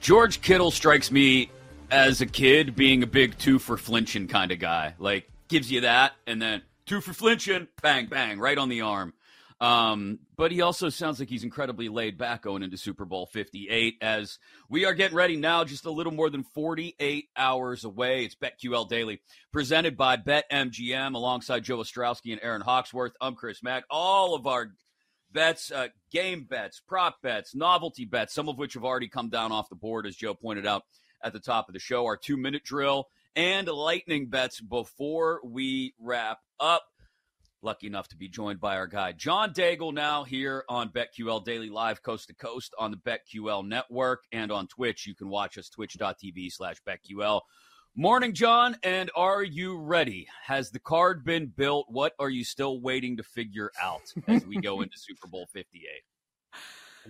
George Kittle strikes me as a kid being a big two for flinching kind of guy. Like gives you that, and then two for flinching, bang bang, right on the arm. Um, but he also sounds like he's incredibly laid back going into Super Bowl 58 as we are getting ready now, just a little more than 48 hours away. It's BetQL Daily, presented by BetMGM alongside Joe Ostrowski and Erin Hawksworth. I'm Chris Mack. All of our bets, uh, game bets, prop bets, novelty bets, some of which have already come down off the board, as Joe pointed out at the top of the show. Our two minute drill and lightning bets before we wrap up. Lucky enough to be joined by our guy, John Daigle, now here on BetQL Daily Live, coast to coast on the BetQL network and on Twitch. You can watch us, twitch.tv slash BetQL. Morning, John, and are you ready? Has the card been built? What are you still waiting to figure out as we go into Super Bowl 58?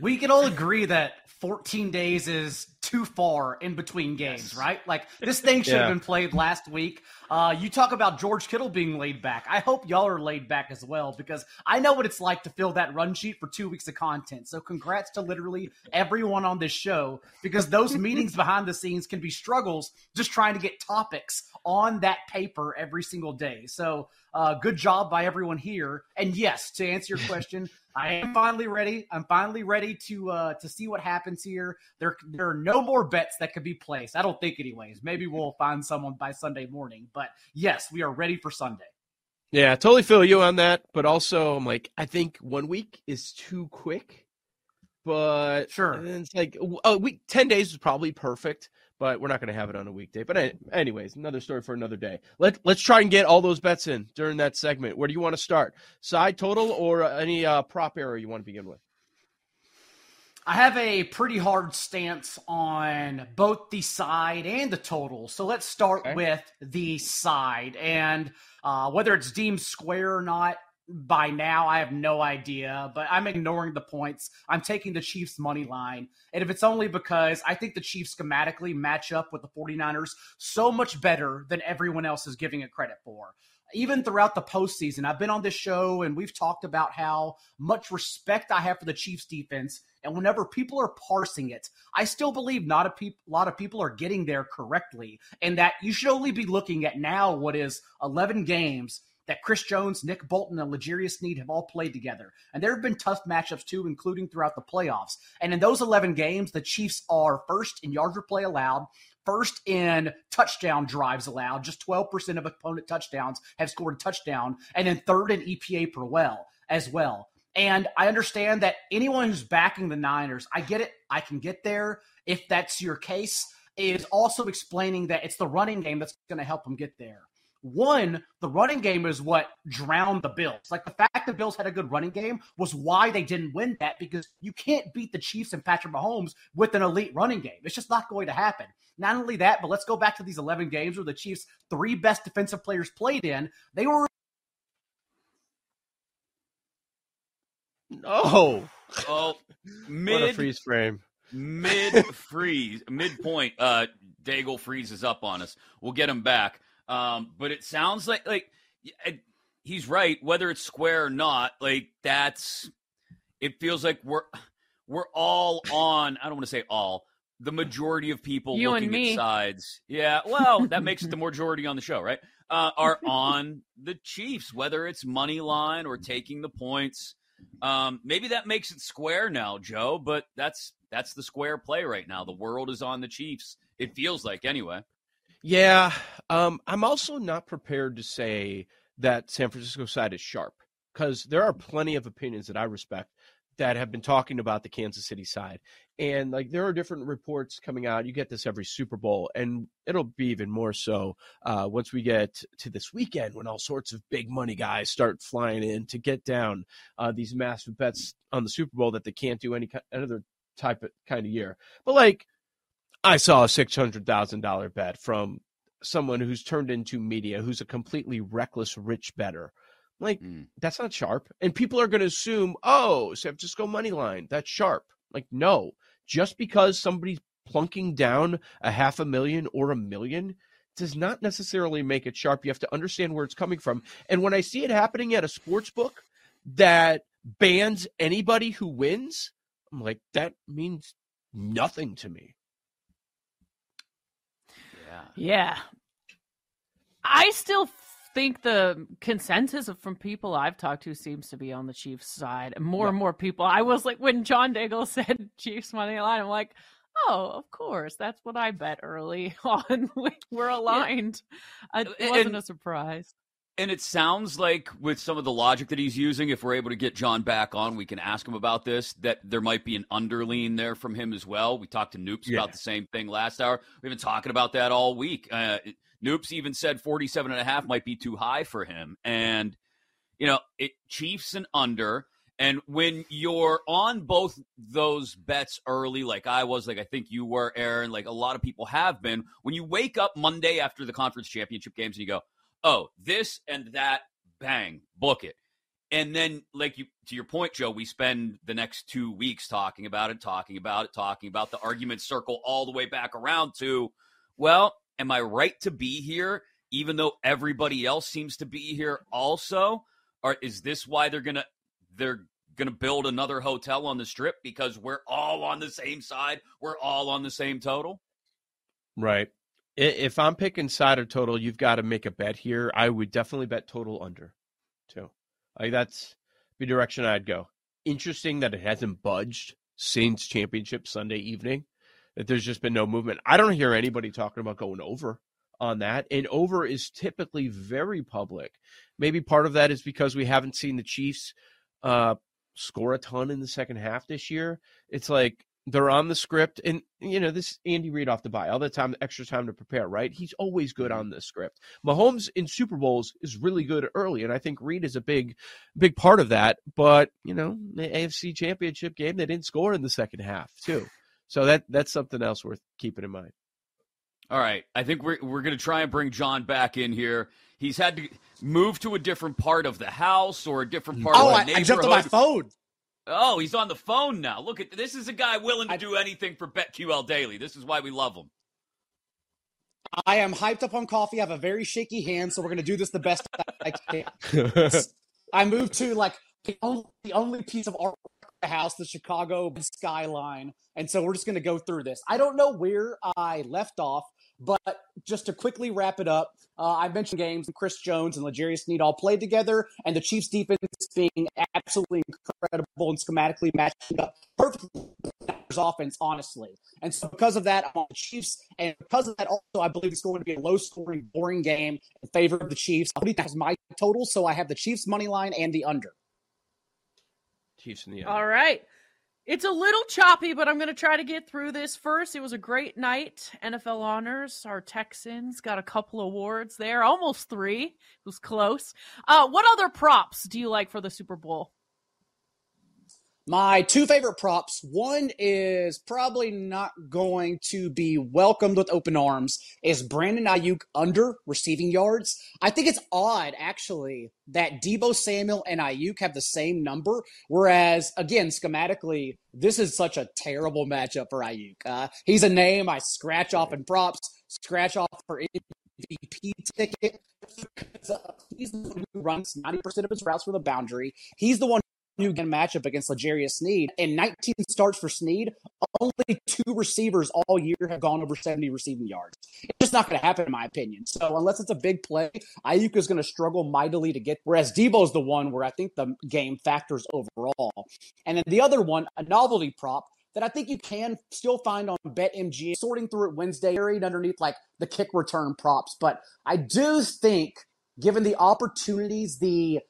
We can all agree that 14 days is too far in between games, Yes. right? Like this thing should Yeah. have been played last week. Uh, you talk about George Kittle being laid back. I hope y'all are laid back as well because I know what it's like to fill that run sheet for two weeks of content. So congrats to literally everyone on this show because those meetings behind the scenes can be struggles just trying to get topics on that paper every single day. So uh, good job by everyone here. And yes, to answer your question, I am finally ready. I'm finally ready to uh, to see what happens here. There there are no more bets that could be placed. I don't think, anyways. Maybe we'll find someone by Sunday morning. But yes, we are ready for Sunday. Yeah, totally feel you on that. But also, I'm like, I think one week is too quick. But Sure. and it's like a week, ten days is probably perfect. But we're not going to have it on a weekday. But anyways, another story for another day. Let Let's try and get all those bets in during that segment. Where do you want to start? Side total or any uh, prop area you want to begin with? I have a pretty hard stance on both the side and the total. So let's start Okay. with the side. And uh, whether it's deemed square or not, by now, I have no idea, but I'm ignoring the points. I'm taking the Chiefs' money line. And if it's only because I think the Chiefs schematically match up with the 49ers so much better than everyone else is giving it credit for. Even throughout the postseason, I've been on this show and we've talked about how much respect I have for the Chiefs defense. And whenever people are parsing it, I still believe not a peop- lot of people are getting there correctly. And that you should only be looking at now what is 11 games that Chris Jones, Nick Bolton, and L'Jarius Sneed have all played together. And there have been tough matchups too, including throughout the playoffs. And in those 11 games, the Chiefs are first in yards per play allowed, first in touchdown drives allowed. Just 12% of opponent touchdowns have scored a touchdown, and then third in EPA per well as well. And I understand that anyone who's backing the Niners, I get it. I can get there if that's your case. Is also explaining that it's the running game that's going to help them get there. One, the running game is what drowned the Bills. Like the fact the Bills had a good running game was why they didn't win that because you can't beat the Chiefs and Patrick Mahomes with an elite running game. It's just not going to happen. Not only that, but let's go back to these 11 games where the Chiefs' three best defensive players played in. They were Oh, Oh, what a mid freeze frame. mid freeze, midpoint. Uh, Daigle freezes up on us. We'll get him back. Um, but it sounds like like he's right. Whether it's square or not, like that's. It feels like we're we're all on. I don't want to say all. The majority of people You and looking me. at sides. Yeah, well, that makes it the majority on the show, right? Uh, are on the Chiefs, whether it's money line or taking the points. Um, maybe that makes it square now, Joe, but that's that's the square play right now. The world is on the Chiefs. It feels like anyway. Yeah, um, I'm also not prepared to say that San Francisco side is sharp because there are plenty of opinions that I respect that have been talking about the Kansas City side, and like there are different reports coming out. You get this every Super Bowl, and it'll be even more so uh, once we get to this weekend when all sorts of big money guys start flying in to get down uh, these massive bets on the Super Bowl that they can't do any ki- other type of kind of year. But like I saw a six hundred thousand dollar bet from someone who's turned into media, who's a completely reckless rich bettor. Like Mm. that's not sharp, and people are going to assume, oh, San Francisco money line, that's sharp. Like no, just because somebody's plunking down a half a million or a million does not necessarily make it sharp. You have to understand where it's coming from. And when I see it happening at a sports book that bans anybody who wins, I'm like, that means nothing to me. Yeah. Yeah. I still think the consensus from people I've talked to seems to be on the Chiefs side. More and more people. I was like, when John Daigle said Chiefs money line, I'm like, oh, of course, that's what I bet early on. We're aligned. Yeah. It wasn't and, a surprise. And it sounds like with some of the logic that he's using, if we're able to get John back on, we can ask him about this, that there might be an underlean there from him as well. We talked to Noops yeah. about the same thing last hour. We've been talking about that all week. Uh, Noops even said 47 and a half might be too high for him. And, you know, it Chiefs and under. And when you're on both those bets early, like I was, like I think you were, Erin, like a lot of people have been, when you wake up Monday after the conference championship games and you go, oh, this and that, bang, book it. And then, like you, to your point, Joe, we spend the next two weeks talking about it, talking about it, talking about the argument circle all the way back around to, well, am I right to be here, even though everybody else seems to be here also? Or is this why they're gonna they're gonna build another hotel on the strip because we're all on the same side, we're all on the same total? Right. If I'm picking side or total, you've got to make a bet here. I would definitely bet total under, too. Like that's the direction I'd go. Interesting that it hasn't budged since championship Sunday evening that there's just been no movement. I don't hear anybody talking about going over on that. And over is typically very public. Maybe part of that is because we haven't seen the Chiefs uh, score a ton in the second half this year. It's like they're on the script, and you know this Andy Reid off the bye all the time, extra time to prepare. Right? He's always good mm-hmm. on the script. Mahomes in Super Bowls is really good early, and I think Reid is a big, big part of that. But you know, the AFC Championship game, they didn't score in the second half too. So that that's something else worth keeping in mind. All right, I think we're we're going to try and bring John back in here. He's had to move to a different part of the house or a different mm-hmm. part oh, of the I, I jumped on my phone. Oh, he's on the phone now. Look at this is a guy willing to I, do anything for BetQL Daily. This is why we love him. I am hyped up on coffee. I have a very shaky hand, so we're going to do this the best I can. I moved to like the only, the only piece of art in the house, the Chicago skyline. And so we're just going to go through this. I don't know where I left off, but just to quickly wrap it up, uh, I mentioned games and Chris Jones and L'Jarius Sneed all played together, and the Chiefs defense being absolutely incredible and schematically matching up perfectly offense, honestly. And so because of that, I'm on the Chiefs. And because of that, also, I believe it's going to be a low scoring, boring game in favor of the Chiefs. I believe that's my total. So I have the Chiefs money line and the under. Chiefs in the end. All right. It's a little choppy, but I'm going to try to get through this first. It was a great night. NFL honors. Our Texans got a couple awards there, almost three. It was close. Uh, what other props do you like for the Super Bowl? My two favorite props. One is probably not going to be welcomed with open arms. Is Brandon Aiyuk under receiving yards? I think it's odd actually that Deebo Samuel and Aiyuk have the same number, whereas again schematically this is such a terrible matchup for Aiyuk. Uh, he's a name I scratch off in props, scratch off for MVP ticket. He's the one who runs 90% of his routes for the boundary. He's the one new matchup against L'Jarius Sneed. In 19 starts for Sneed, only two receivers all year have gone over 70 receiving yards. It's just not going to happen, in my opinion. So unless it's a big play, Aiyuk is going to struggle mightily to get. Whereas Deebo is the one where I think the game factors overall. And then the other one, a novelty prop that I think you can still find on BetMGM. Sorting through it Wednesday, buried underneath like the kick return props. But I do think, given the opportunities the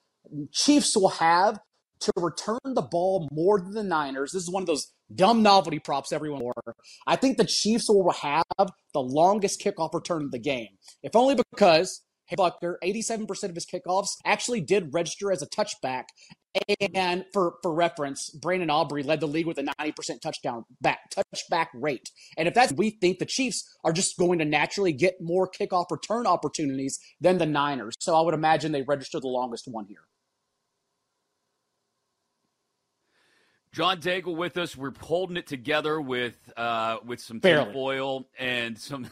Chiefs will have to return the ball more than the Niners. This is one of those dumb novelty props everyone wore. I think the Chiefs will have the longest kickoff return of the game, if only because Butker, 87% of his kickoffs actually did register as a touchback. And for, for reference, Brandon Aubrey led the league with a 90% touchdown back touchback rate. And if that's we think the Chiefs are just going to naturally get more kickoff return opportunities than the Niners. So I would imagine they register the longest one here. John Daigle with us. We're holding it together with uh, with some foil and some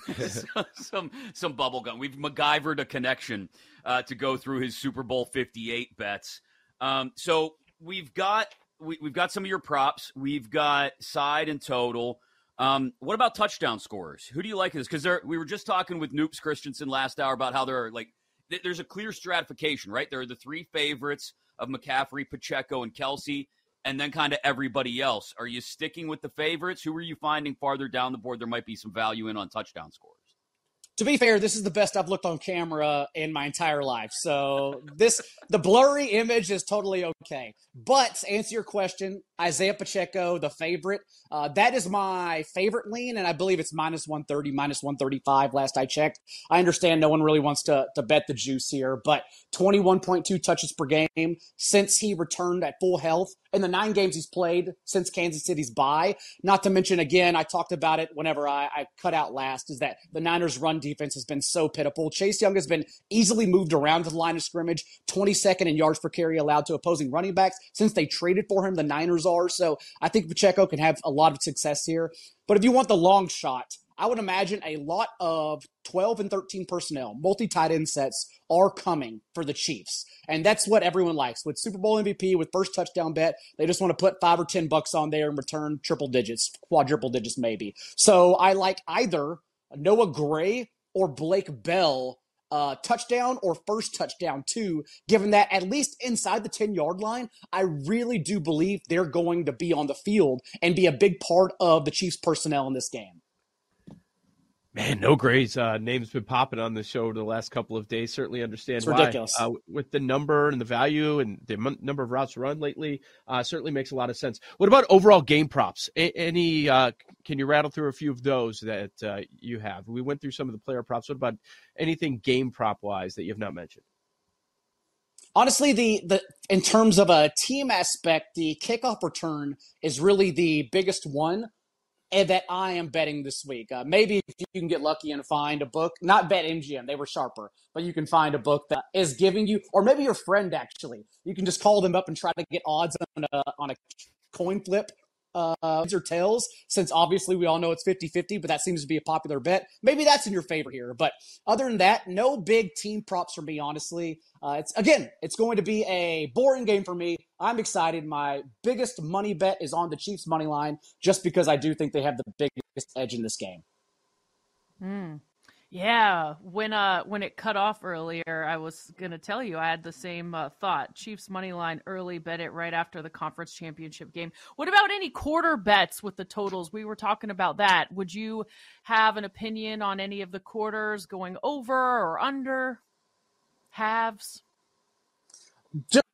some some bubble gum. We've MacGyvered a connection uh, to go through his Super Bowl Fifty Eight bets. Um, so we've got we, have got some of your props. We've got side and total. Um, what about touchdown scorers? Who do you like this? Because we were just talking with Noops Christensen last hour about how there are like th- there's a clear stratification, right? There are the three favorites of McCaffrey, Pacheco, and Kelce, and then kind of everybody else. Are you sticking with the favorites? Who are you finding farther down the board? There might be some value in on touchdown scores to be fair, this is the best I've looked on camera in my entire life. So this the blurry image is totally okay. But to answer your question, Isaiah Pacheco, the favorite, uh, that is my favorite lean, and I believe it's minus 130, minus 135 last I checked. I understand no one really wants to, to bet the juice here, but 21.2 touches per game since he returned at full health in the nine games he's played since Kansas City's bye. Not to mention, again, I talked about it whenever I, I cut out last, is that the Niners' run defense has been so pitiful. Chase Young has been easily moved around to the line of scrimmage, 22nd in yards per carry allowed to opposing running backs since they traded for him. The Niners are. So I think Pacheco can have a lot of success here. But if you want the long shot, I would imagine a lot of 12 and 13 personnel, multi tight end sets are coming for the Chiefs. And that's what everyone likes. With Super Bowl MVP, with first touchdown bet, they just want to put five or 10 bucks on there and return triple digits, quadruple digits maybe. So I like either Noah Gray or Blake Bell uh, touchdown or first touchdown too, given that at least inside the 10 yard line, I really do believe they're going to be on the field and be a big part of the Chiefs personnel in this game. Man, Noah Gray's uh, name's been popping on the show over the last couple of days. Certainly understand it's why. Ridiculous. Uh, with the number and the value and the m- number of routes run lately, uh, certainly makes a lot of sense. What about overall game props? A- any? Uh, can you rattle through a few of those that uh, you have? We went through some of the player props. What about anything game prop wise that you have not mentioned? Honestly, the the in terms of a team aspect, the kickoff return is really the biggest one that I am betting this week. Uh, maybe if you can get lucky and find a book, not bet MGM, they were sharper, but you can find a book that is giving you, or maybe your friend actually, you can just call them up and try to get odds on a, on a coin flip uh, or tails, since obviously we all know it's 50 50, but that seems to be a popular bet. Maybe that's in your favor here. But other than that, no big team props for me, honestly. Uh, it's again, it's going to be a boring game for me. I'm excited. My biggest money bet is on the Chiefs money line, just because I do think they have the biggest edge in this game. Mm. Yeah, when uh when it cut off earlier, I was gonna tell you I had the same uh, thought. Chiefs money line early, bet it right after the conference championship game. What about any quarter bets with the totals? We were talking about that. Would you have an opinion on any of the quarters going over or under? Halves. Just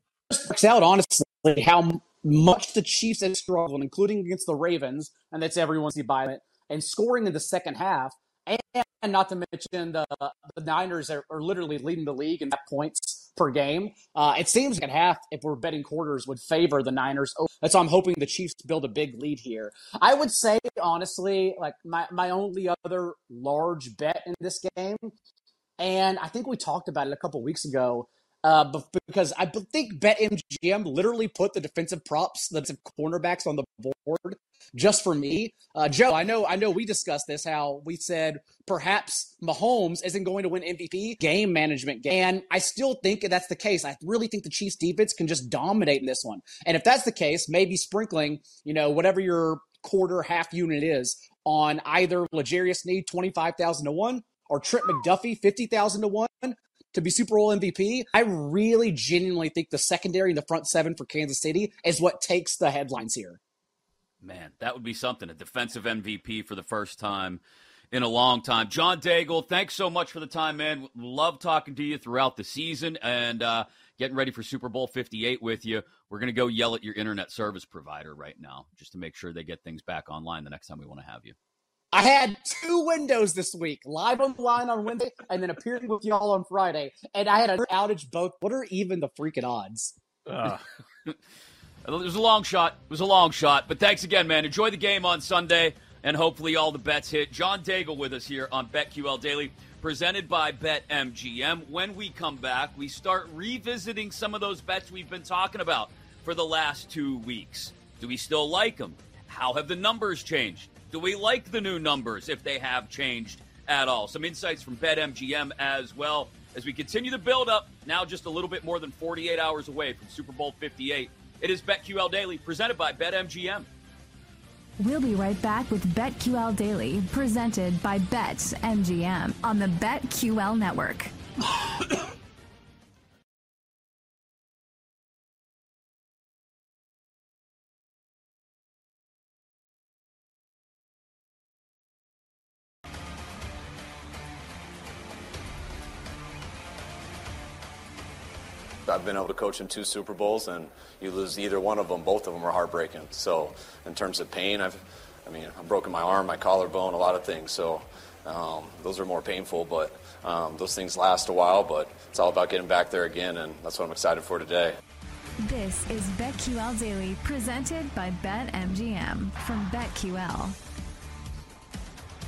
works out honestly how much the Chiefs have struggled, including against the Ravens, and that's everyone's by it, and scoring in the second half and not to mention the, the Niners are, are literally leading the league in points per game. Uh, it seems like half, if we're betting quarters, would favor the Niners. That's why I'm hoping the Chiefs build a big lead here. I would say, honestly, like my, my only other large bet in this game, and I think we talked about it a couple weeks ago, uh, because I think BetMGM literally put the defensive props, the defensive cornerbacks on the board just for me. Uh, Joe, I know, I know, we discussed this. How we said perhaps Mahomes isn't going to win MVP game management game, and I still think that's the case. I really think the Chiefs defense can just dominate in this one, and if that's the case, maybe sprinkling, you know, whatever your quarter half unit is on either L'Jarius Sneed twenty five thousand to one or Trent McDuffie fifty thousand to one to be Super Bowl MVP, I really genuinely think the secondary and the front seven for Kansas City is what takes the headlines here. Man, that would be something. A defensive MVP for the first time in a long time. John Daigle, thanks so much for the time, man. Love talking to you throughout the season and uh, getting ready for Super Bowl 58 with you. We're going to go yell at your internet service provider right now just to make sure they get things back online the next time we want to have you. I had two windows this week, live on the line on Wednesday, and then appearing with y'all on Friday. And I had an outage both. What are even the freaking odds? Uh. it was a long shot. It was a long shot. But thanks again, man. Enjoy the game on Sunday, and hopefully all the bets hit. John Daigle with us here on BetQL Daily, presented by BetMGM. When we come back, we start revisiting some of those bets we've been talking about for the last two weeks. Do we still like them? How have the numbers changed? Do we like the new numbers if they have changed at all? Some insights from BetMGM as well as we continue the build up. Now, just a little bit more than 48 hours away from Super Bowl 58. It is BetQL Daily presented by BetMGM. We'll be right back with BetQL Daily, presented by BetMGM on the BetQL network. I've been able to coach in two Super Bowls, and you lose either one of them, both of them are heartbreaking. So, in terms of pain, I've, I mean, I've broken my arm, my collarbone, a lot of things. So, um, those are more painful, but um, those things last a while. But it's all about getting back there again, and that's what I'm excited for today. This is BetQL Daily, presented by BetMGM from BetQL.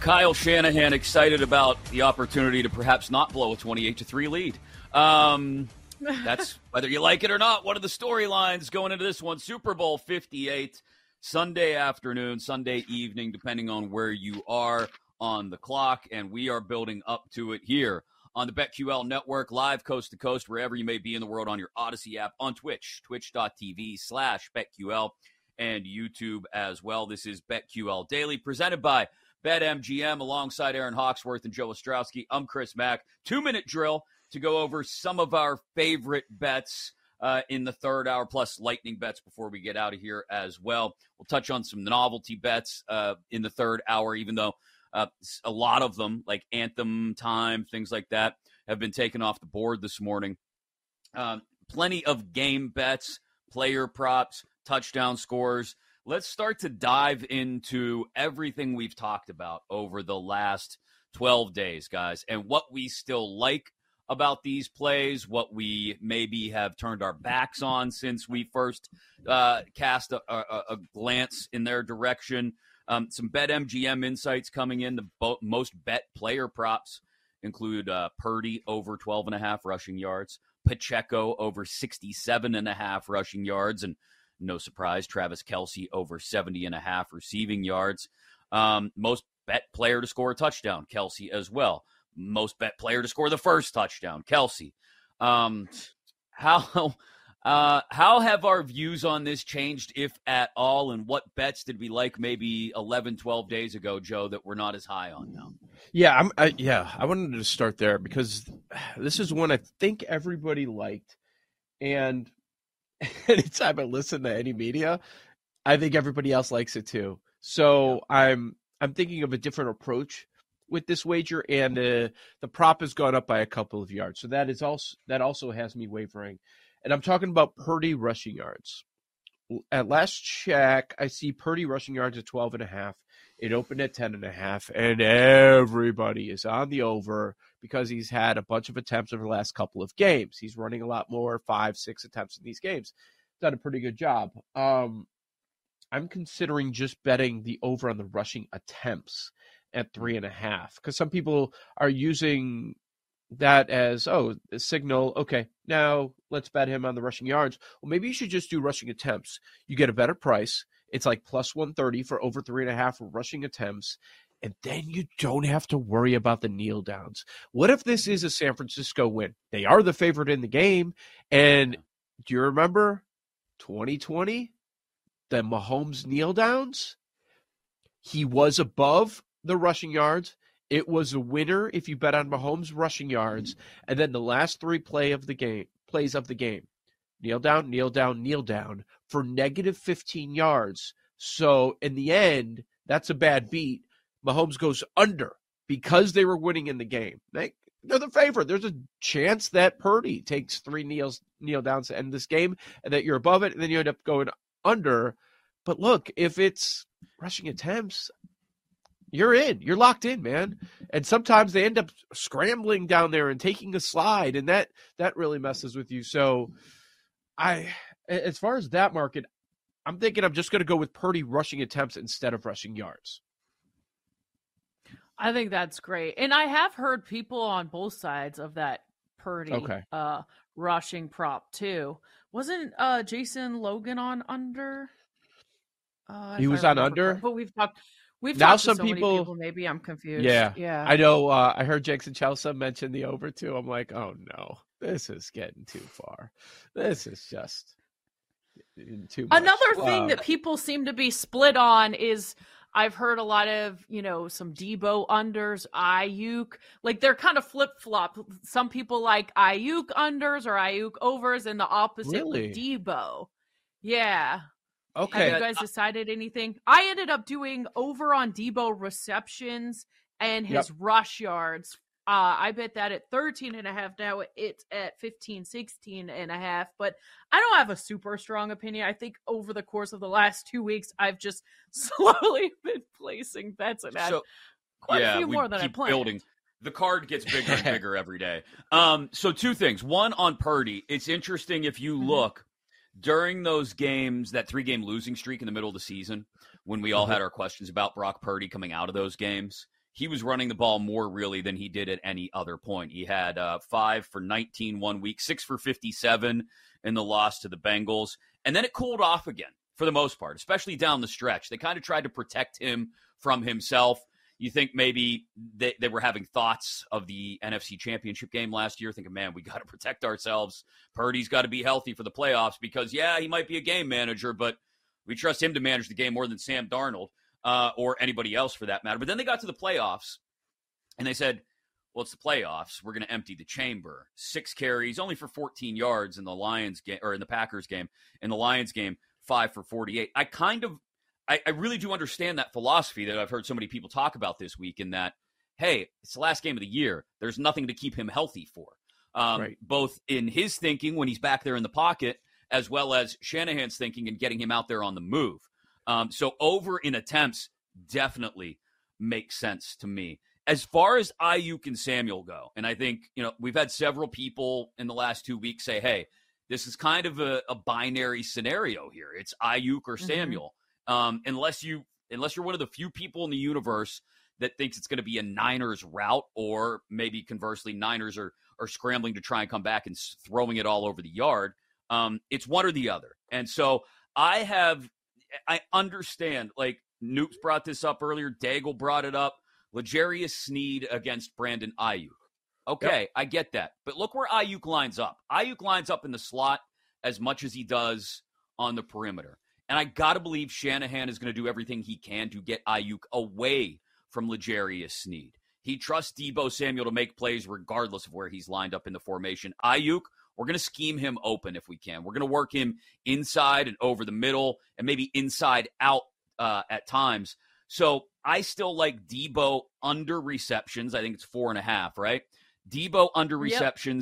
Kyle Shanahan excited about the opportunity to perhaps not blow a 28 to 3 lead. Um, that's whether you like it or not. One of the storylines going into this one Super Bowl 58, Sunday afternoon, Sunday evening, depending on where you are on the clock. And we are building up to it here on the BetQL network, live coast to coast, wherever you may be in the world on your Audacy app, on Twitch, twitch.tv slash BetQL, and YouTube as well. This is BetQL Daily, presented by BetMGM alongside Erin Hawksworth and Joe Ostrowski. I'm Chris Mack. Two minute drill to go over some of our favorite bets uh, in the third hour, plus lightning bets before we get out of here as well. We'll touch on some novelty bets uh, in the third hour, even though uh, a lot of them, like Anthem Time, things like that, have been taken off the board this morning. Um, plenty of game bets, player props, touchdown scores. Let's start to dive into everything we've talked about over the last 12 days, guys, and what we still like about these plays, what we maybe have turned our backs on since we first uh, cast a, a, a, glance in their direction. Um, some bet MGM insights coming in. The bo- most bet player props include uh, Purdy over 12 and a half rushing yards, Pacheco over 67 and a half rushing yards, and no surprise, Travis Kelce over 70 and a half receiving yards. Um, most bet player to score a touchdown, Kelce as well most bet player to score the first touchdown, Kelce. Um, how uh, how have our views on this changed, if at all, and what bets did we like maybe 11, 12 days ago, Joe, that we're not as high on now? Yeah, I'm. I, yeah, I wanted to start there because this is one I think everybody liked, and anytime I listen to any media, I think everybody else likes it too. So yeah. I'm I'm thinking of a different approach with this wager, and the prop has gone up by a couple of yards. So that is also that also has me wavering. And I'm talking about Purdy rushing yards. At last check, I see Purdy rushing yards at 12 and a half. It opened at 10 and a half, and everybody is on the over because he's had a bunch of attempts over the last couple of games. He's running a lot more, five, six attempts in these games. Done a pretty good job. Um, I'm considering just betting the over on the rushing attempts at three and a half because some people are using that as oh a signal okay now let's bet him on the rushing yards. Well maybe you should just do rushing attempts. You get a better price. It's like plus 130 for over three and a half rushing attempts and then you don't have to worry about the kneel downs. What if this is a san francisco win? They are the favorite in the game and do you remember 2020 the mahomes kneel downs? He was above the rushing yards. It was a winner if you bet on Mahomes rushing yards, and then the last three play of the game plays of the game. Kneel down, kneel down, kneel down for negative 15 yards. So in the end, that's a bad beat. Mahomes goes under because they were winning in the game. They, they're the favorite. There's a chance that Purdy takes three kneels kneel downs to end this game, and that you're above it, and then you end up going under. But look, if it's rushing attempts, you're in. You're locked in, man. And sometimes they end up scrambling down there and taking a slide, and that that really messes with you. So, I, as far as that market, I'm thinking I'm just going to go with Purdy rushing attempts instead of rushing yards. I think that's great, and I have heard people on both sides of that Purdy okay. uh, rushing prop too. Wasn't uh, Jason Logan on under? Uh, he was on under, but we've talked We've now some so people, people, Maybe I'm confused. Yeah, yeah. I know. Uh, I heard Jackson Chelsea mention the over too. I'm like, oh no, this is getting too far. This is just. too much. Another thing Um, that people seem to be split on is I've heard a lot of, you know, some Deebo unders, Aiyuk. Like they're kind of flip flop. Some people like Aiyuk unders or Aiyuk overs, and the opposite Really? with Deebo. Yeah. Okay. Have you guys decided anything? I ended up doing over on Deebo receptions and his rush yards. Uh, I bet that at 13 and a half. Now it's at 15, 16 and a half. But I don't have a super strong opinion. I think over the course of the last two weeks, I've just slowly been placing bets and So quite yeah, a few more than I planned. building. The card gets bigger and bigger every day. Um, so two things. One on Purdy. It's interesting if you Mhm. look during those games, that three game losing streak in the middle of the season, when we all Mhm. had our questions about Brock Purdy coming out of those games. He was running the ball more really than he did at any other point. He had uh, five for 19 one week, six for 57 in the loss to the Bengals. And then it cooled off again for the most part, especially down the stretch. They kind of tried to protect him from himself. You think maybe they, they were having thoughts of the NFC Championship game last year, thinking, man, we got to protect ourselves. Purdy's got to be healthy for the playoffs because, yeah, he might be a game manager, but we trust him to manage the game more than Sam Darnold uh, or anybody else for that matter. But then they got to the playoffs and they said, well, it's the playoffs. We're going to empty the chamber. Six carries, only for 14 yards in the Lions game or in the Packers game. In the Lions game, five for 48. I kind of, I, I really do understand that philosophy that I've heard so many people talk about this week. In that, hey, it's the last game of the year. There's nothing to keep him healthy for. Um, Right. Both in his thinking when he's back there in the pocket, as well as Shanahan's thinking and getting him out there on the move. Um, so over in attempts definitely makes sense to me. As far as Aiyuk and Samuel go, and I think you know we've had several people in the last two weeks say, "Hey, this is kind of a, a binary scenario here. It's Aiyuk or Mhm. Samuel." Um, unless you unless you're one of the few people in the universe that thinks it's going to be a Niners route, or maybe conversely, Niners are are scrambling to try and come back and throwing it all over the yard. Um, it's one or the other, and so I have I understand. Like Noops brought this up earlier, Daigle brought it up. L'Jarius Sneed against Brandon Aiyuk. Okay, I get that, but look where Aiyuk lines up. Aiyuk lines up in the slot as much as he does on the perimeter. And I got to believe Shanahan is going to do everything he can to get Aiyuk away from L'Jarius Sneed. He trusts Deebo Samuel to make plays regardless of where he's lined up in the formation. Aiyuk, we're going to scheme him open if we can. We're going to work him inside and over the middle and maybe inside out uh, at times. So I still like Deebo under receptions. I think it's four and a half, right? Deebo under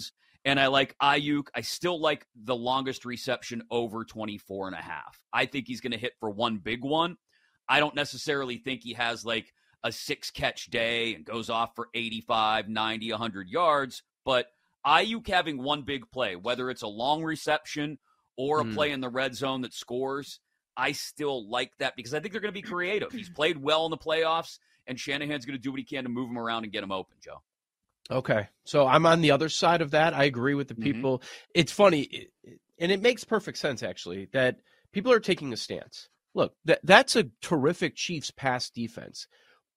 Yep. And I like Aiyuk. I still like the longest reception over 24 and a half. I think he's going to hit for one big one. I don't necessarily think he has like a six catch day and goes off for 85, 90, 100 yards. But Aiyuk having one big play, whether it's a long reception or a Hmm. play in the red zone that scores, I still like that because I think they're going to be creative. He's played well in the playoffs, and Shanahan's going to do what he can to move him around and get him open, Joe. Okay. So I'm on the other side of that. I agree with the Mhm. people. It's funny, and it makes perfect sense, actually, that people are taking a stance. Look, that, that's a terrific Chiefs pass defense.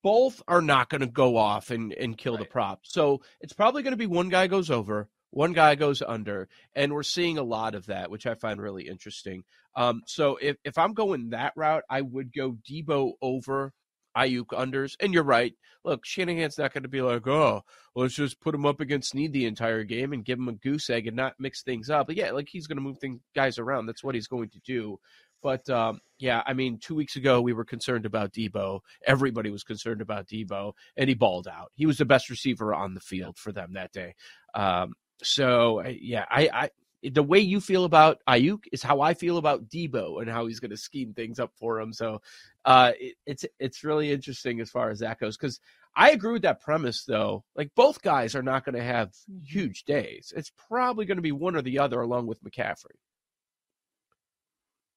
Both are not going to go off and, and kill the prop. So it's probably going to be one guy goes over, one guy goes under, and we're seeing a lot of that, which I find really interesting. Um, so if, if I'm going that route, I would go Deebo over Aiyuk unders. And you're right. Look, Shanahan's not going to be like, oh, let's just put him up against Need the entire game and give him a goose egg and not mix things up. But yeah, like he's going to move things guys around. That's what he's going to do. But um, yeah, I mean, two weeks ago we were concerned about Deebo. Everybody was concerned about Deebo, and he balled out. He was the best receiver on the field for them that day. Um, so yeah, I, I the way you feel about Aiyuk is how I feel about Deebo and how he's going to scheme things up for him. So uh, it, it's it's really interesting as far as that goes because I agree with that premise though. Like both guys are not going to have huge days. It's probably going to be one or the other along with McCaffrey.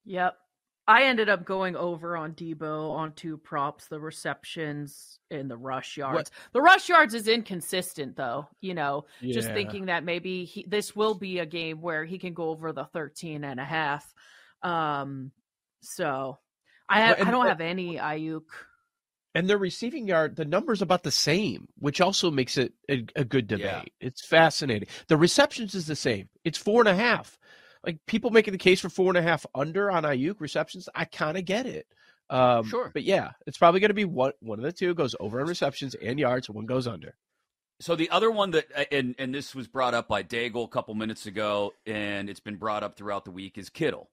Yep. I ended up going over on Deebo on two props, the receptions and the rush yards. The rush yards is inconsistent though, you know, just thinking that maybe he, this will be a game where he can go over the 13 and a half. Um so I have, Well, and- I don't have any Aiyuk. And their receiving yard, the number's about the same, which also makes it a, a good debate. Yeah. It's fascinating. The receptions is the same. It's four and a half. Like people making the case for four and a half under on Aiyuk receptions. I kind of get it. Um, Sure. but yeah, it's probably going to be one one of the two goes over on receptions and yards, one goes under. So the other one that, and and this was brought up by Daigle a couple minutes ago, and it's been brought up throughout the week, is Kittle.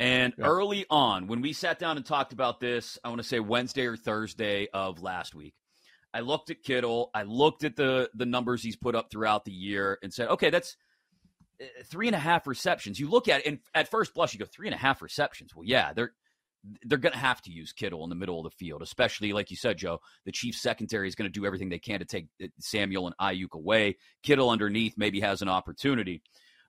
And Yeah. early on, when we sat down and talked about this, I want to say Wednesday or Thursday of last week, I looked at Kittle, I looked at the the numbers he's put up throughout the year, and said, okay, that's three and a half receptions. You look at it, and at first blush, you go three and a half receptions. Well, yeah, they're they're going to have to use Kittle in the middle of the field, especially like you said, Joe. The Chiefs secondary is going to do everything they can to take uh, Samuel and Aiyuk away. Kittle underneath maybe has an opportunity,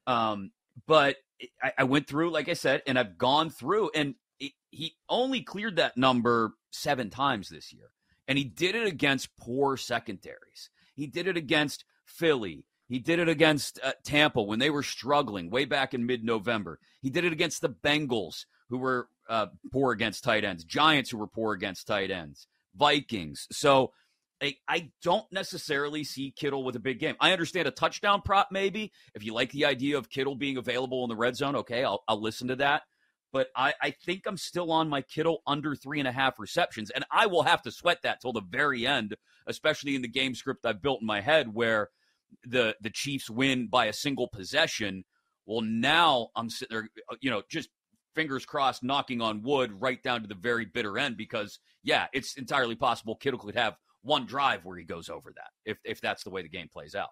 um, but I, I went through, like I said, and I've gone through, and it, he only cleared that number seven times this year, and he did it against poor secondaries. He did it against Philly. He did it against uh, Tampa when they were struggling way back in mid-November. He did it against the Bengals who were uh, poor against tight ends, Giants who were poor against tight ends, Vikings. So I, I don't necessarily see Kittle with a big game. I understand a touchdown prop, maybe. If you like the idea of Kittle being available in the red zone, okay, I'll, I'll listen to that. But I, I think I'm still on my Kittle under three and a half receptions, and I will have to sweat that till the very end, especially in the game script I've built in my head where the the Chiefs win by a single possession. Well, now I'm sitting there, uh, you know, just fingers crossed, knocking on wood right down to the very bitter end because, yeah, it's entirely possible Kittle could have one drive where he goes over that if, if that's the way the game plays out.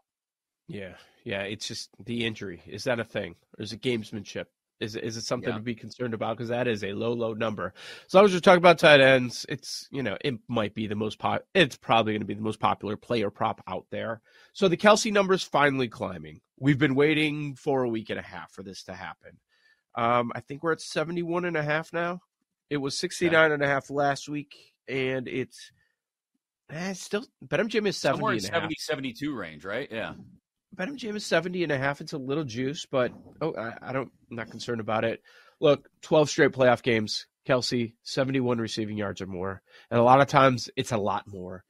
Yeah, yeah. It's just the injury. Is that a thing? Or is it gamesmanship? Is it, is it something Yeah. to be concerned about? Because that is a low, low number. As long as we're talking about tight ends, it's you know it might be the most pop. It's probably going to be the most popular player prop out there. So the Kelce number's finally climbing. We've been waiting for a week and a half for this to happen. Um, I think we're at 71 and a half now. It was 69 and a half last week, and it's eh, still BetMGM is 70 Somewhere in and a half. 70, 72 range, right? Yeah. BetMGM is 70 and a half. It's a little juice, but oh, I, I don't, I'm not concerned about it. Look, 12 straight playoff games. Kelce, 71 receiving yards or more. And a lot of times it's a lot more.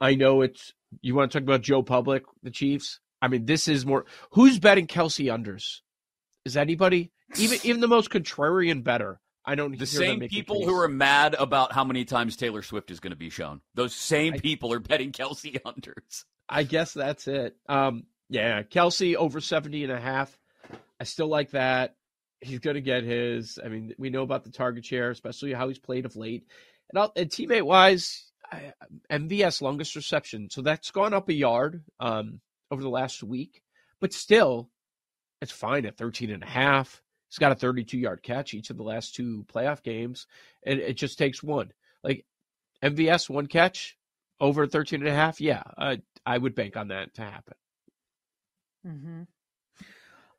I know it's, you want to talk about Joe Public, the Chiefs? I mean, this is more, who's betting Kelce unders? Is anybody? Even even the most contrarian bettor. I don't The same people who are mad about how many times Taylor Swift is going to be shown. Those same I- people are betting Kelce unders. I guess that's it. Um, yeah, Kelce over 70 and a half. I still like that. He's going to get his. I mean, we know about the target share, especially how he's played of late. And, I'll, and teammate wise, I, MVS longest reception. So that's gone up a yard um, over the last week, but still, it's fine at 13 and a half. He's got a 32 yard catch each of the last two playoff games. And it just takes one. Like MVS, one catch over 13 and a half. Yeah, uh, I would bank on that to happen. Mm-hmm.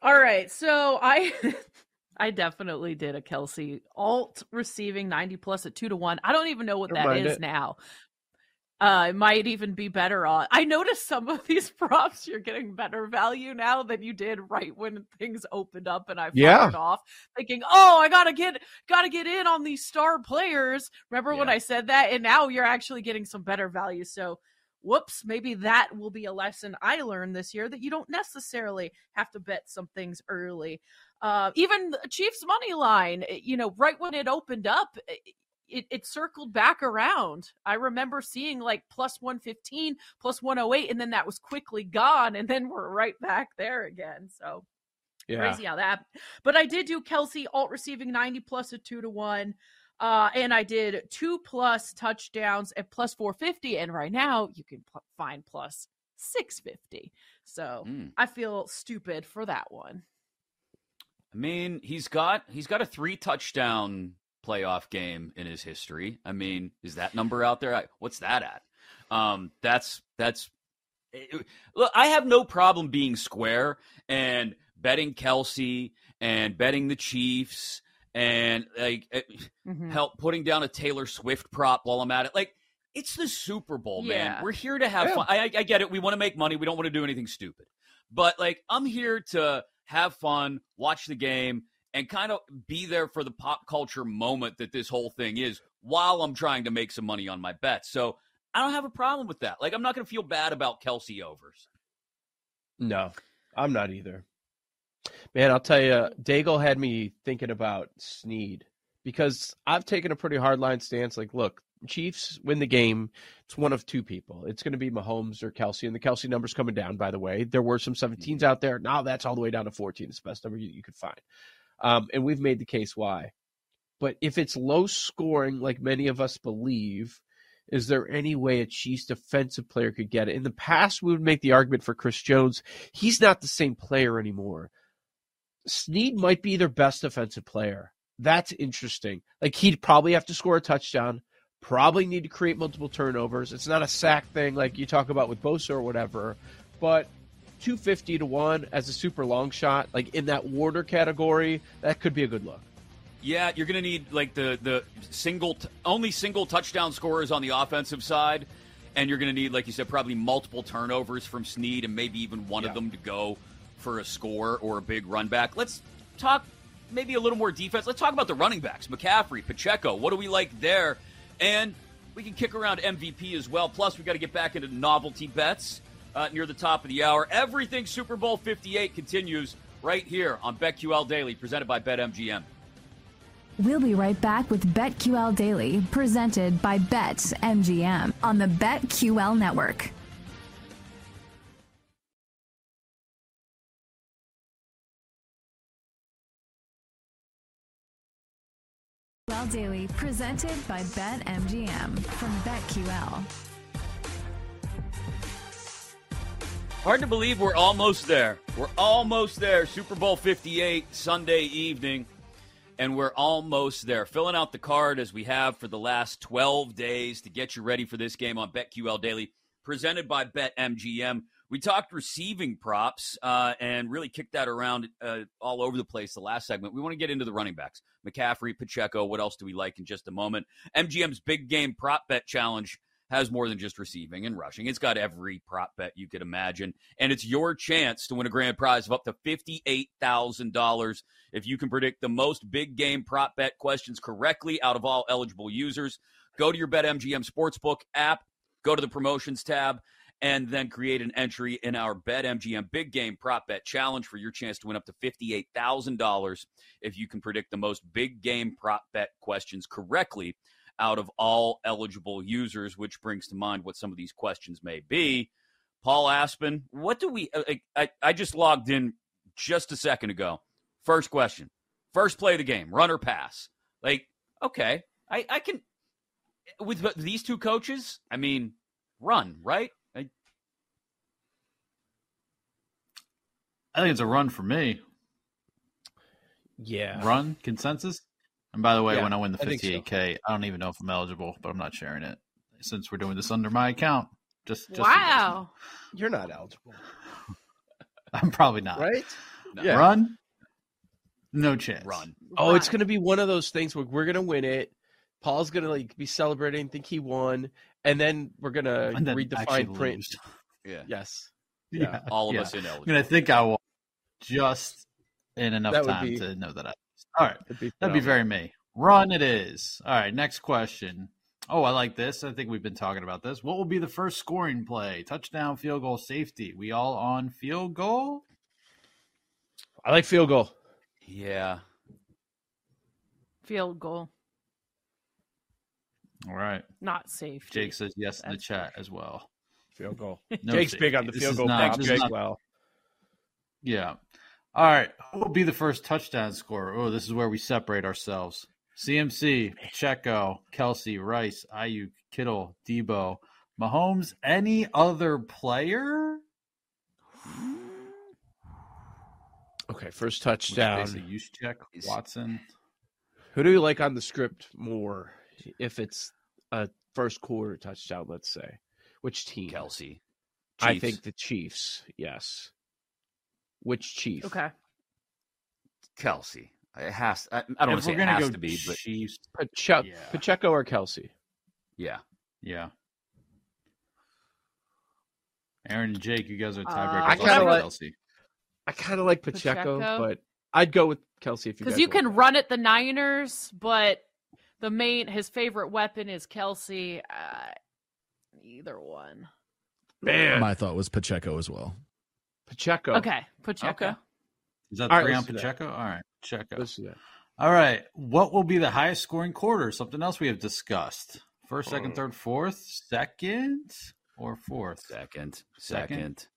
All right, so I I definitely did a Kelce alt receiving 90 plus at two to one. I don't even know what Don't that mind is it. now. Uh, it might even be better on. I noticed some of these props you're getting better value now than you did right when things opened up and I fired Yeah. off, thinking, "Oh, I gotta get gotta get in on these star players." Remember when Yeah. I said that? And now you're actually getting some better value. So whoops, maybe that will be a lesson I learned this year that you don't necessarily have to bet some things early. Uh, even the Chiefs money line, eh, you know, right when it opened up, eh, it, it circled back around. I remember seeing like plus 115, plus 108, and then that was quickly gone. And then we're right back there again. So Yeah. crazy how that. But I did do Kelce alt receiving 90 plus a two to one. Uh, and I did two plus touchdowns at plus 450. And right now you can pl- find plus 650. So Mm. I feel stupid for that one. I mean, he's got he's got a three touchdown playoff game in his history. I mean, is that number out there? I, what's that at? Um, that's that's. it- look, I have no problem being square and betting Kelce and betting the Chiefs and like eh, Mhm. help putting down a Taylor Swift prop while I'm at it. Like it's the Super Bowl, man. We're here to have Yeah. fun. I, I I get it. We want to make money. We don't want to do anything stupid. But like I'm here to have fun, watch the game, and kind of be there for the pop culture moment that this whole thing is while I'm trying to make some money on my bets. So I don't have a problem with that. Like I'm not going to feel bad about Kelce overs. No, I'm not either. Man, I'll tell you, Daigle had me thinking about Sneed because I've taken a pretty hard line stance. Like, look, Chiefs win the game. It's one of two people. It's going to be Mahomes or Kelce, and the Kelce number's coming down. By the way, there were some 17s out there. Now that's all the way down to 14. It's the best number you, you could find, um, and we've made the case why. But if it's low scoring, like many of us believe, is there any way a Chiefs defensive player could get it? In the past, we would make the argument for Chris Jones. He's not the same player anymore. Sneed might be their best defensive player. That's interesting. Like he'd probably have to score a touchdown, probably need to create multiple turnovers. It's not a sack thing like you talk about with Bosa or whatever, but 250 to 1 as a super long shot, like in that Warder category, that could be a good look. Yeah, you're going to need like the the single t- only single touchdown scorers on the offensive side, and you're going to need, like you said, probably multiple turnovers from Sneed, and maybe even one Yeah. of them to go for a score or a big run back. Let's talk maybe a little more defense. Let's talk about the running backs, McCaffrey, Pacheco. What do we like there? And we can kick around MVP as well. Plus, we got to get back into novelty bets uh, near the top of the hour. Everything Super Bowl 58 continues right here on BetQL Daily, presented by BetMGM. We'll be right back with BetQL Daily, presented by BetMGM on the BetQL network. Well Daily, presented by BetMGM from BetQL. Hard to believe we're almost there. We're almost there. Super Bowl 58, Sunday evening. And we're almost there. Filling out the card as we have for the last 12 days to get you ready for this game on BetQL Daily, presented by BetMGM. We talked receiving props uh, and really kicked that around uh, all over the place the last segment. We want to get into the running backs McCaffrey, Pacheco. What else do we like in just a moment? MGM's big game prop bet challenge has more than just receiving and rushing. It's got every prop bet you could imagine. And it's your chance to win a grand prize of up to $58,000 if you can predict the most big game prop bet questions correctly out of all eligible users. Go to your BetMGM Sportsbook app, go to the promotions tab, and then create an entry in our BetMGM Big Game Prop Bet Challenge for your chance to win up to $58,000 if you can predict the most big game prop bet questions correctly out of all eligible users, which brings to mind what some of these questions may be. Paul Aspen, what do we? Uh, I, I, I just logged in just a second ago. First question, first play of the game, run or pass? Like, okay, I, I can with these two coaches. I mean, run, right? I, I think it's a run for me. Yeah. Run consensus. And by the way, Yeah, when I win the I think so. 58k, I don't even know if I'm eligible, but I'm not sharing it since we're doing this under my account. Just, just so you guys know. wow. You're not eligible, I'm probably not. right? No. Yeah. Run? No chance. run. Oh, it's going to be one of those things where we're going to win it. Paul's going to like be celebrating, think he won, and then we're going to And then read the fine print. lose. Yeah, Yes. Yeah. all of yeah. us I'm ineligible. gonna think I won just in enough That time be- to know that I. All right, That'd be, that'd be very me. Run it is. All right, next question. Oh, I like this. I think we've been talking about this. What will be the first scoring play? Touchdown, field goal, safety. We all on field goal? I like field goal. Yeah, Field goal, All right. not safe. Jake says yes in the That's chat as well. Field goal. No Jake's safety. big on the field is goal. not- Thanks, Jake. not- Well, Yeah. All right. Who will be the first touchdown scorer? Oh, this is where we separate ourselves. CMC, Pacheco, Kelce, Rice, Aiyuk, Kittle, Deebo, Mahomes, any other player? okay, first Which touchdown. basically use check, Watson. Who do you like on the script more? If it's a first quarter touchdown, let's say, which team? Kelce. I think the Chiefs. Yes. Which chief? Okay. Kelce. It has. I, I don't want to say we're it gonna has go to be, but Chiefs, Pache- Yeah. Pacheco or Kelce? yeah. yeah. Erin and Jake, you guys are Uh, tiebreakers. I I'll kinda like- Kelce. I kind of like Pacheco, Pacheco? but I'd go with Kelce if you Because you can that. run at the Niners, but the main his favorite weapon is Kelce. Uh, either one. Man, My thought was Pacheco as well. Pacheco. Okay, Pacheco. Okay. Is that All right, three on let's that. Pacheco? All right, Pacheco. Let's do that. All right. What will be the highest scoring quarter? Something else we have discussed. First, second, Uh, third, fourth, second, or fourth? Second, Second? second.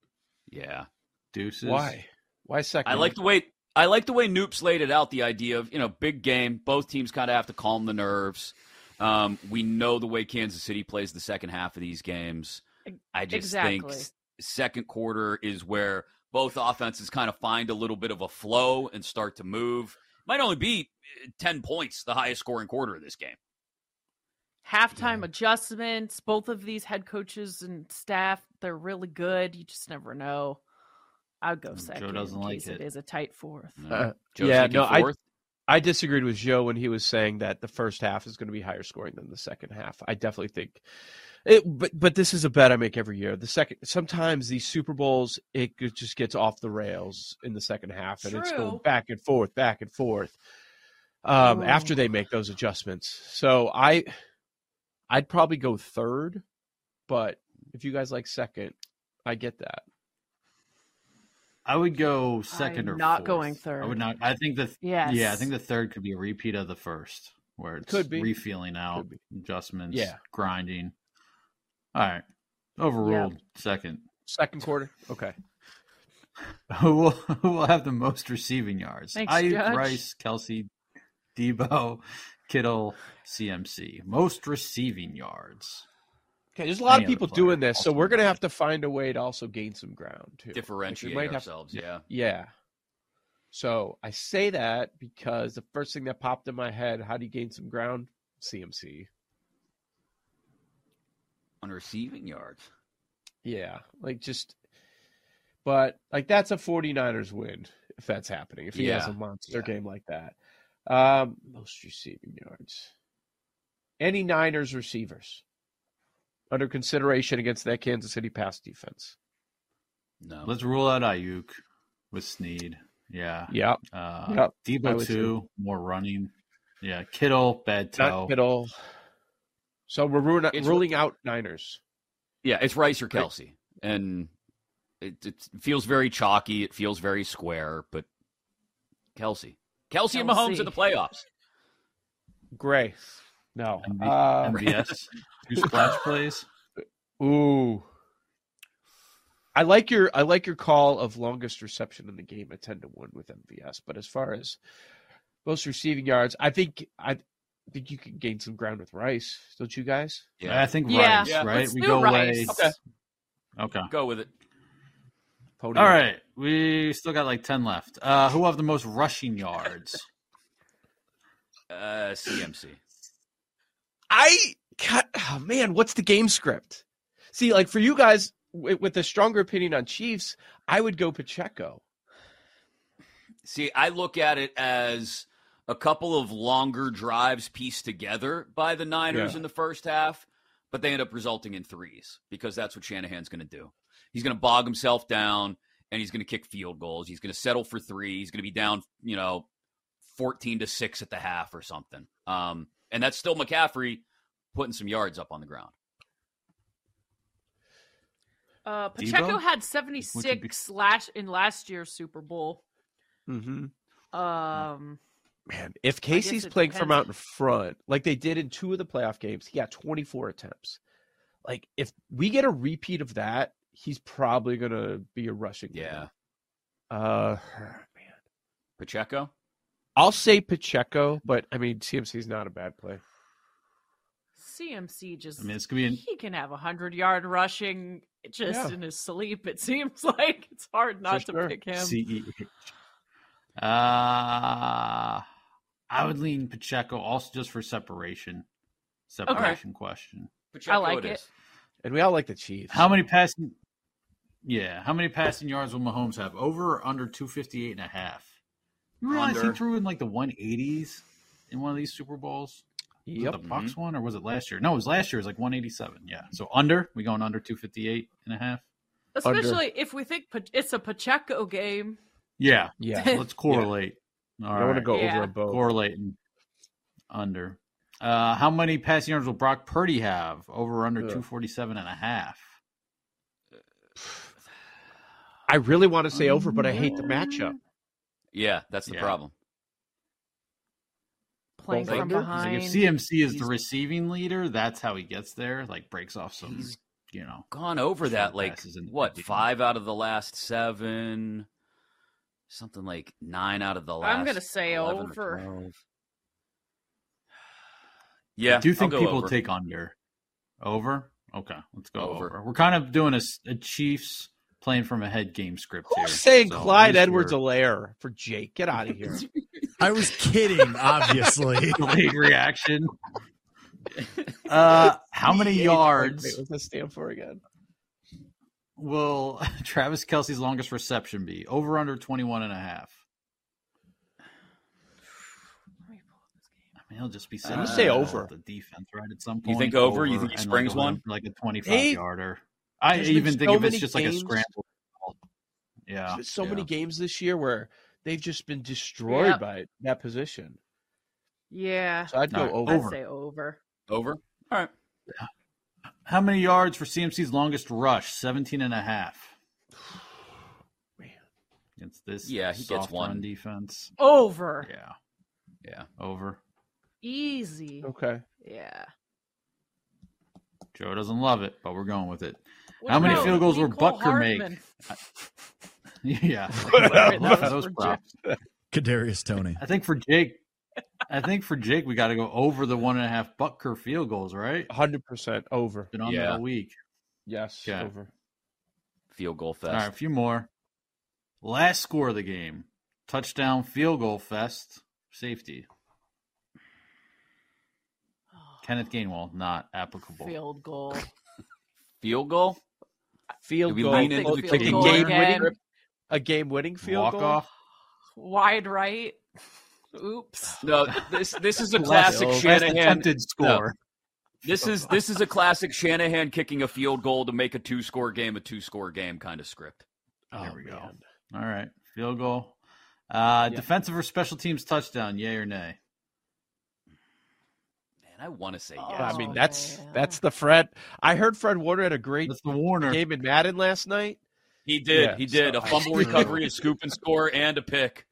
Yeah. Deuces. Why? Why second? I like the way I like the way Noops laid it out. The idea of you know big game, both teams kind of have to calm the nerves. Um, we know the way Kansas City plays the second half of these games. I just Exactly. think s- second quarter is where both offenses kind of find a little bit of a flow and start to move. Might only be uh, ten points, the highest scoring quarter of this game. halftime adjustments. Both of these head coaches and staff, they're really good. You just never know. I'd go second. Joe second doesn't in like case it. it is a tight fourth. Uh, Joe's yeah, thinking no, I- fourth? I disagreed with Joe when he was saying that the first half is going to be higher scoring than the second half. I definitely think it, but but this is a bet I make every year. The second sometimes these Super Bowls it just gets off the rails in the second half and it's going back and forth, back and forth. Um, Ooh. after they make those adjustments, so I I'd probably go third, but if you guys like second, I get that. I would go 2nd I'm or not fourth. going I would not. I think the Yes. yeah. I think the third could be a repeat of the first, where it's Could be. refeeling out Could be. adjustments, Yeah. grinding. All right, overruled. Second. Second quarter, okay. Who will, who will have the most receiving yards? Thanks, Aiyuk, Judge. Rice, Kelce, Deebo, Kittle, CMC. Most receiving yards. Okay, there's a lot Any of people doing this, so we're gonna have to find a way to also gain some ground too. Like, Differentiate have- ourselves. yeah. Yeah. So I say that because the first thing that popped in my head, how do you gain some ground? CMC. On receiving yards. Yeah. Like just but like that's a 49ers win if that's happening. If he has a monster Yeah. game like that. Um most receiving yards. Any Niners receivers under consideration against that Kansas City pass defense. No. Let's rule out Aiyuk with Sneed. Yeah. Yep. Uh, Yep, I Deebo too. More running. Yeah. Kittle bad toe. Not middle. So we're ruling, It's- ruling out Niners. Yeah, it's Rice or Kelce, and it, it feels very chalky. It feels very square, but Kelce, Kelce, and Mahomes in the playoffs. Gray. No. MV- Um, MVS. Two splash plays. ooh. I like your I like your call of longest reception in the game at ten to one with MVS, but as far as most receiving yards, I think I think you can gain some ground with Rice, don't you guys? Yeah, I think Yeah. Rice, Yeah. right? Let's we do go Rice. away. Okay. Okay. Go with it. Pony. All right. We still got like 10 left. Uh, who have the most rushing yards? Uh, CMC. I cut. Oh man, what's the game script? See, like for you guys with, with a stronger opinion on Chiefs, I would go Pacheco. See, I look at it as a couple of longer drives pieced together by the Niners Yeah. in the first half, but they end up resulting in threes because that's what Shanahan's going to do. He's going to bog himself down and he's going to kick field goals. He's going to settle for three. He's going to be down, you know, 14 to 6 at the half or something. Um, and that's still McCaffrey putting some yards up on the ground. Uh, Pacheco Deebo? had Which 76 last in last year's Super Bowl. Mm-hmm. Um, Man, if Casey's it playing from out in front, like they did in two of the playoff games, he got 24 attempts. Like if we get a repeat of that, he's probably gonna be a rushing. Yeah. leader. Uh, man, Pacheco? I'll say Pacheco, but I mean CMC's not a bad play. CMC just I mean, it's going to be he can have a hundred yard rushing just Yeah. in his sleep. It seems like it's hard not to sure. pick him. an CEH. Uh, I would lean Pacheco also just for separation. Separation question. Pacheco like it it. is. And we all like the Chiefs. How many passing? Yeah, how many passing yards will Mahomes have? Over or under 258 and a half? You realize Under. he threw in like the 180s in one of these Super Bowls? Was Yep. it the Bucks one or was it last year? No, it was last year. It was like 187. Yeah. So under, we going under 258 and a half? Especially if we think it's a Pacheco game. Yeah. Yeah. Let's correlate. All I don't want to go Yeah. over a boat. Correlating under. Uh, how many passing yards will Brock Purdy have? Over or under Ugh. 247 and a half? I really want to say over, but I hate the matchup. Yeah, that's the Yeah. problem. Playing Both from? Like behind. if CMC is the receiving leader, that's how he gets there. Like breaks off some, you know. Gone over that like passes in the what five out of the last seven, something like nine out of the last. I'm gonna say over. Yeah, I do think people over. take under. Over? Okay, let's go Over. over. We're kind of doing a Chiefs playing from a head game script here. Who's saying So Clyde Edwards we're- Helaire for Jake? Get out of here. I was kidding, obviously. delayed reaction. Uh, how many Wait, yards What's that stand for again? Will Travis Kelce's longest reception be? Over under 21 and a half. I mean, he'll just be I'm sitting gonna say at over. the defense right at some point. You think over? You think he springs like, one? like a 25 They- yarder. I even think so if it's many just like a scramble. Yeah, so yeah. many games this year where they've just been destroyed Yeah. by that position. Yeah. So I'd go All right, over. I'd say over. over. All right, How many yards for CMC's longest rush? 17 and a half. Man. Against this Yeah, he gets one. defense. Over. Yeah, yeah. over. Easy. Okay. Yeah. Joe doesn't love it, but we're going with it. What How many about field goals will Nicole Butker make? Yeah, Sorry, that Love those props. Kadarius Toney. I think for Jake, I think for Jake, we got to go over the one and a half Butker field goals, right? 100% over. Been on Yeah. that all week. Yes, Okay. over. Field goal fest. All right, a few more. Last score of the game: touchdown, field goal fest, safety. Kenneth Gainwell not applicable. Field goal. Field goal. Field Do we goal. lean into think the like a field goal game again. winning a game winning field Walk goal. off. Wide right. Oops. No, this this is a classic last Shanahan. attempted score. This is this is a classic Shanahan kicking a field goal to make a two score game a two score game kind of script. Oh, There we go. All right, field goal. Uh, Yeah. Defensive or special teams touchdown? Yay or nay? Man, I want to say Oh, yes. I mean, Oh, that's yeah. that's the Fred. I heard Fred Warner had a great That's the Warner. game in Madden last night. he did. Yeah, he did so- a fumble recovery, a scoop and score, and a pick.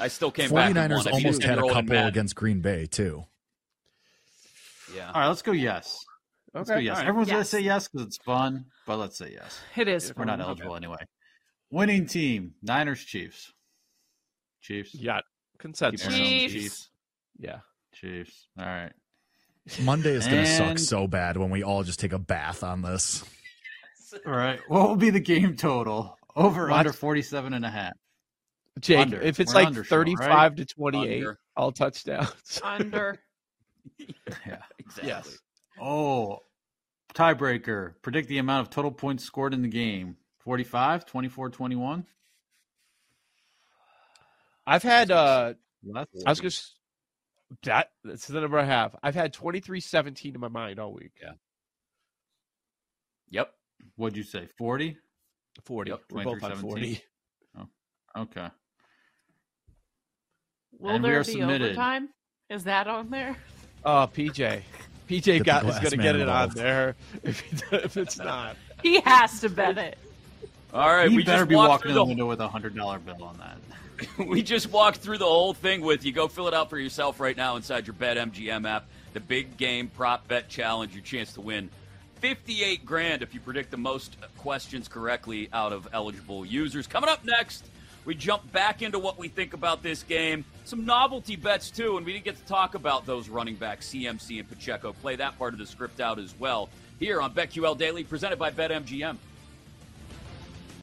I still came 49ers back. and won. I beat almost had a couple against Green Bay, too. Yeah. All right, let's go yes. Let's go Okay. yes. all right. Everyone's gonna say yes because it's fun, but let's say yes. It is. We're not fun. eligible anyway. Winning team: Niners, Chiefs. Chiefs. Yeah, Keep consensus. Chiefs. Chiefs. Yeah. Chiefs. All right. Monday is going to suck so bad when we all just take a bath on this. All right. What will be the game total? Over What? under 47 and a half. Jake, Under. if it's We're like under, 35 right? to 28, Under. all touchdowns. Under. Yeah. Exactly. Yes. Oh, tiebreaker. Predict the amount of total points scored in the game. 45, 24, 21. I've had uh Well, I was just that that's the number I have. I've had 23-17 in my mind all week. Yeah. Yep. What'd you say? 40? 40. Yep, We're both on 23-17. 40. Okay. Will And we there are be submitted. overtime? Is that on there? Uh, oh, PJ. PJ got is going to get it on there if, he, if it's not. He has to bet it. All right. you we better just be walking in the the window with a $100 bill on that. we just walked through the whole thing with you. Go fill it out for yourself right now inside your BetMGM app. The big game prop bet challenge, your chance to win 58 grand if you predict the most questions correctly out of eligible users. Coming up next, we jump back into what we think about this game. Some novelty bets too, and we didn't get to talk about those running backs, CMC and Pacheco. Play that part of the script out as well. Here on BetQL Daily, presented by BetMGM.